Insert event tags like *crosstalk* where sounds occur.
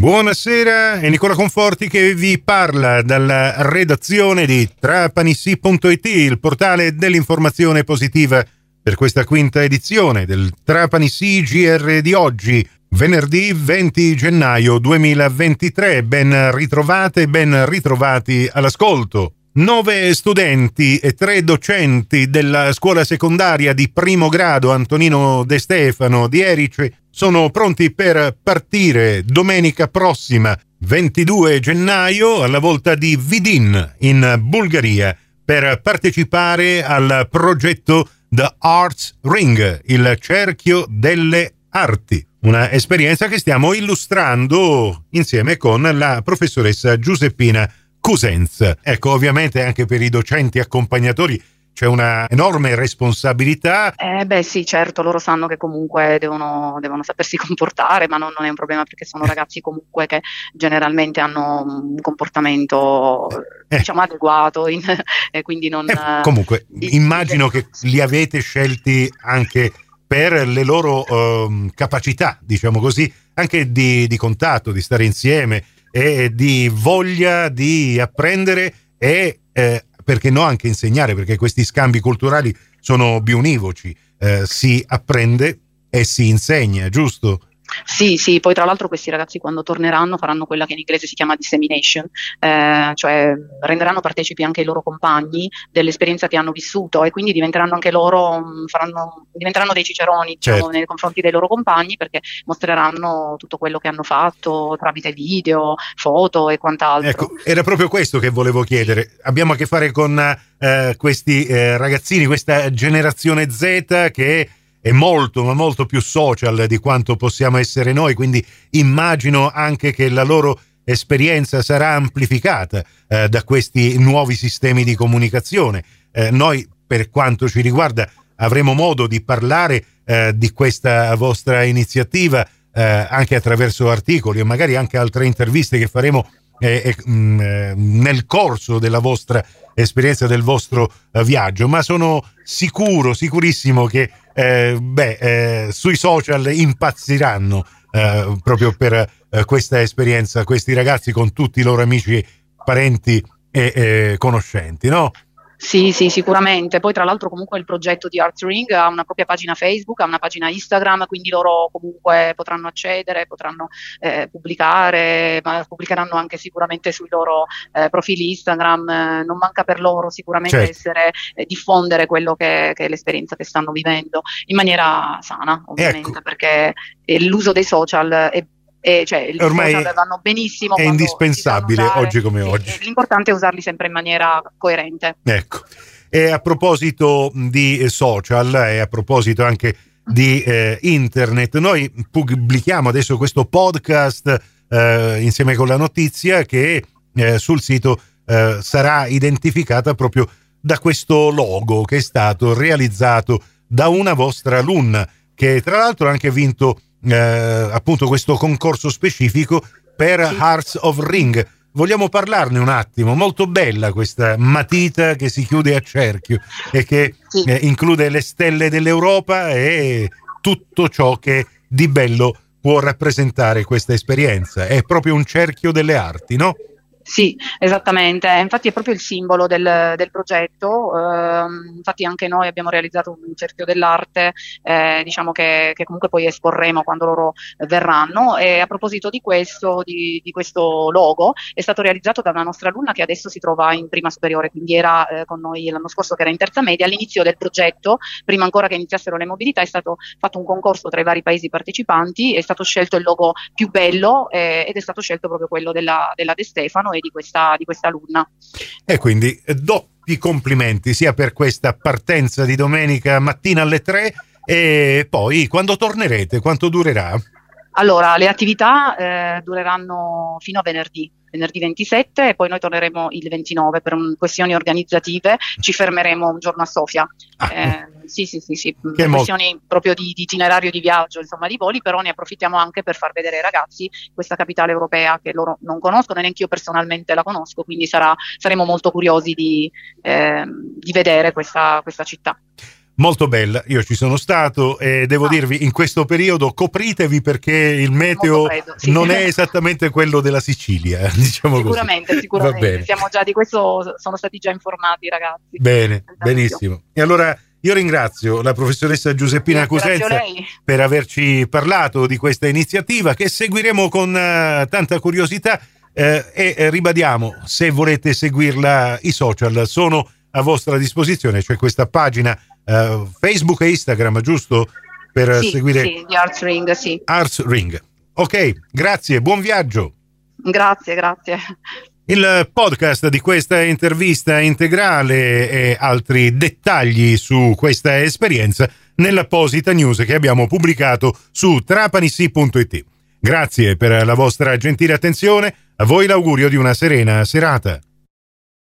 Buonasera, è Nicola Conforti che vi parla dalla redazione di trapanissi.it, il portale dell'informazione positiva per questa quinta edizione del Trapanissi GR di oggi, venerdì 20 gennaio 2023. Ben ritrovate, ben ritrovati all'ascolto. Nove studenti e tre docenti della scuola secondaria di primo grado Antonino De Stefano di Erice sono pronti per partire domenica prossima, 22 gennaio, alla volta di Vidin in Bulgaria per partecipare al progetto The Arts Ring, il cerchio delle arti. Una esperienza che stiamo illustrando insieme con la professoressa Giuseppina Cosenza. Ecco, ovviamente anche per i docenti accompagnatori c'è una enorme responsabilità. Eh beh sì, certo, loro sanno che comunque devono, devono sapersi *laughs* comportare, ma non, non, è un problema perché sono ragazzi comunque che generalmente hanno un comportamento eh. diciamo adeguato in, *laughs* e quindi non... Eh, comunque, immagino che li avete scelti anche per le loro uh, capacità, diciamo così, anche di, di contatto, di stare insieme, e di voglia di apprendere e eh, perché no anche insegnare, perché questi scambi culturali sono bionivoci, eh, si apprende e si insegna, giusto? Sì, sì, poi tra l'altro questi ragazzi quando torneranno faranno quella che in inglese si chiama dissemination, eh, cioè renderanno partecipi anche i loro compagni dell'esperienza che hanno vissuto e quindi diventeranno anche loro, faranno, diventeranno dei ciceroni diciamo, certo. nei confronti dei loro compagni perché mostreranno tutto quello che hanno fatto tramite video, foto e quant'altro. Ecco, era proprio questo che volevo chiedere. Abbiamo a che fare con eh, questi eh, ragazzini, questa generazione Z che è molto ma molto più social di quanto possiamo essere noi, quindi immagino anche che la loro esperienza sarà amplificata eh, da questi nuovi sistemi di comunicazione. Eh, noi, per quanto ci riguarda, avremo modo di parlare eh, di questa vostra iniziativa eh, anche attraverso articoli e magari anche altre interviste che faremo eh, eh, nel corso della vostra esperienza, del vostro viaggio, ma sono sicuro, sicurissimo che eh, beh, eh, sui social impazziranno eh, proprio per eh, questa esperienza, questi ragazzi con tutti i loro amici, parenti e conoscenti, no? Sì, sì, sicuramente. Poi tra l'altro comunque il progetto di Arts Ring ha una propria pagina Facebook, ha una pagina Instagram, quindi loro comunque potranno accedere, potranno eh, pubblicare, ma pubblicheranno anche sicuramente sui loro eh, profili Instagram. Eh, non manca per loro sicuramente certo. essere, eh, diffondere quello che, che, è l'esperienza che stanno vivendo in maniera sana, ovviamente, ecco. perché l'uso dei social è e cioè ormai vanno benissimo è indispensabile usare, oggi come oggi. l'importante è usarli sempre in maniera coerente. Ecco. E a proposito di social e a proposito anche di eh, internet noi pubblichiamo adesso questo podcast eh, insieme con la notizia che eh, sul sito eh, sarà identificata proprio da questo logo che è stato realizzato da una vostra alunna che tra l'altro ha anche vinto eh, appunto questo concorso specifico per sì. Hearts of Ring. Vogliamo parlarne un attimo? Molto bella questa matita che si chiude a cerchio e che sì. eh, include le stelle dell'Europa e tutto ciò che di bello può rappresentare questa esperienza. È proprio un cerchio delle arti, no? Sì, esattamente, infatti è proprio il simbolo del, del progetto, eh, infatti anche noi abbiamo realizzato un cerchio dell'arte, eh, diciamo che, che, comunque poi esporremo quando loro verranno. E a proposito di questo, di, di, questo logo, è stato realizzato da una nostra alunna che adesso si trova in prima superiore, quindi era eh, con noi l'anno scorso che era in terza media, all'inizio del progetto, prima ancora che iniziassero le mobilità, è stato fatto un concorso tra i vari paesi partecipanti, è stato scelto il logo più bello eh, ed è stato scelto proprio quello della, della De Stefano di questa, di questa alunna. E quindi eh, doppi complimenti sia per questa partenza di domenica mattina alle 3 e poi quando tornerete, quanto durerà? Allora, le attività eh, dureranno fino a venerdì venerdì 27 e poi noi torneremo il 29 per un, questioni organizzative, ci fermeremo un giorno a Sofia. Ah. Eh, sì, sì, sì, sì per questioni proprio di, di, itinerario di viaggio, insomma di voli, però ne approfittiamo anche per far vedere ai ragazzi questa capitale europea che loro non conoscono e neanche io personalmente la conosco, quindi sarà, saremo molto curiosi di, eh, di vedere questa, questa città. Molto bella. Io ci sono stato e devo ah. dirvi, in questo periodo copritevi perché il meteo freddo, sì. non è *laughs* esattamente quello della Sicilia. Diciamo sicuramente, così. sicuramente. Siamo già di questo, sono stati già informati i ragazzi. Bene, benissimo. E allora io ringrazio la professoressa Giuseppina Cusenza per averci parlato di questa iniziativa che seguiremo con uh, tanta curiosità eh, e ribadiamo, se volete seguirla, i social sono a vostra disposizione, c'è questa pagina uh, Facebook e Instagram, giusto? Per sì, seguire sì, di Arts Ring, sì. Arts Ring. Ok, grazie, buon viaggio. Grazie, grazie. Il podcast di questa intervista integrale e altri dettagli su questa esperienza nell'apposita news che abbiamo pubblicato su trapanissi.it. Grazie per la vostra gentile attenzione, a voi l'augurio di una serena serata.